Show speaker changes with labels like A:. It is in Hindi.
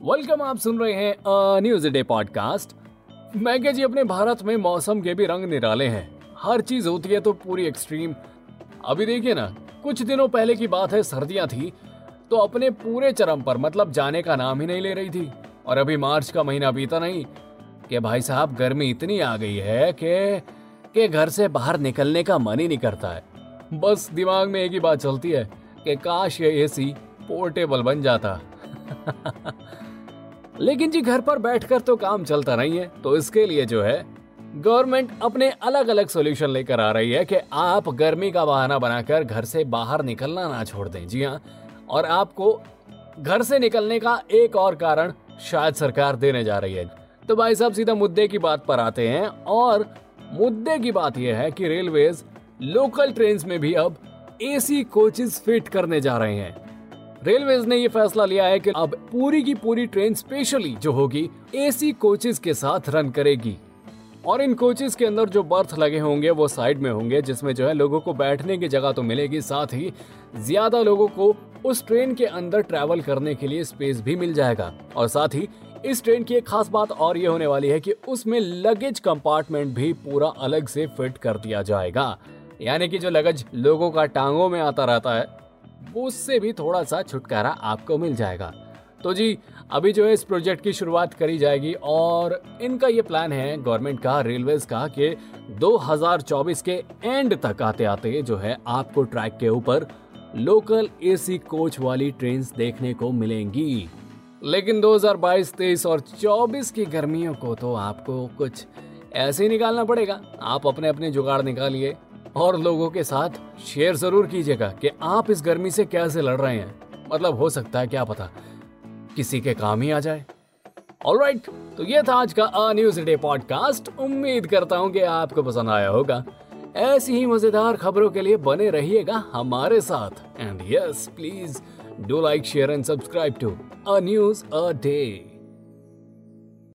A: वेलकम आप सुन रहे हैं न्यूज़ डे पॉडकास्ट मैं जी अपने भारत में मौसम के भी रंग निराले हैं। हर चीज़ होती है तो पूरी एक्सट्रीम अभी देखिए ना, कुछ दिनों पहले की बात है, सर्दियाँ थी तो अपने पूरे चरम पर मतलब जाने का नाम ही नहीं ले रही थी। और अभी मार्च का महीना बीता नहीं, कि भाई साहब, गर्मी इतनी आ गई है कि कि घर से बाहर निकलने का मन ही नहीं करता है। बस दिमाग में एक ही बात चलती है, कि काश ये एसी पोर्टेबल बन जाता। लेकिन जी, घर पर बैठकर तो काम चलता नहीं है तो इसके लिए जो है, गवर्नमेंट अपने अलग अलग सॉल्यूशन लेकर आ रही है कि आप गर्मी का बहाना बनाकर घर से बाहर निकलना ना छोड़ दें। जी हाँ और आपको घर से निकलने का एक और कारण शायद सरकार देने जा रही है। तो भाई साहब, सीधा मुद्दे की बात पर आते हैं, और मुद्दे की बात यह है कि रेलवेज लोकल ट्रेन में भी अब एसी कोचेस फिट करने जा रहे हैं। रेलवेज ने ये फैसला लिया है कि अब पूरी की पूरी ट्रेन स्पेशली जो होगी एसी कोचेस के साथ रन करेगी। और इन कोचेस के अंदर जो बर्थ लगे होंगे, वो साइड में होंगे, जिसमें जो है लोगों को बैठने की जगह तो मिलेगी, साथ ही ज़्यादा लोगों को उस ट्रेन के अंदर ट्रैवल करने के लिए स्पेस भी मिल जाएगा। और साथ ही इस ट्रेन की एक खास बात और ये होने वाली है कि उसमें लगेज कंपार्टमेंट भी पूरा अलग से फिट कर दिया जाएगा। यानी कि जो लगेज लोगों का टांगों में आता रहता है उससे भी थोड़ा सा छुटकारा आपको मिल जाएगा। तो जी अभी जो है इस प्रोजेक्ट की शुरुआत करी जाएगी और इनका ये प्लान है गवर्नमेंट का रेलवेज का कि 2024 के एंड तक आते आते जो है आपको ट्रैक के ऊपर लोकल एसी कोच वाली ट्रेन देखने को मिलेंगी। लेकिन 2022, 23 और 24 की गर्मियों को तो आपको कुछ ऐसे ही निकालना पड़ेगा। आप अपने अपने जुगाड़ निकालिए। और लोगों के साथ शेयर ज़रूर कीजिएगा कि आप इस गर्मी से कैसे लड़ रहे हैं। मतलब हो सकता है, क्या पता, किसी के काम ही आ जाए। ऑलराइट तो ये था आज का अ न्यूज़ डे पॉडकास्ट उम्मीद करता हूँ कि आपको पसंद आया होगा। ऐसी ही मज़ेदार खबरों के लिए बने रहिएगा हमारे साथ। And yes please do like share and subscribe to a news a day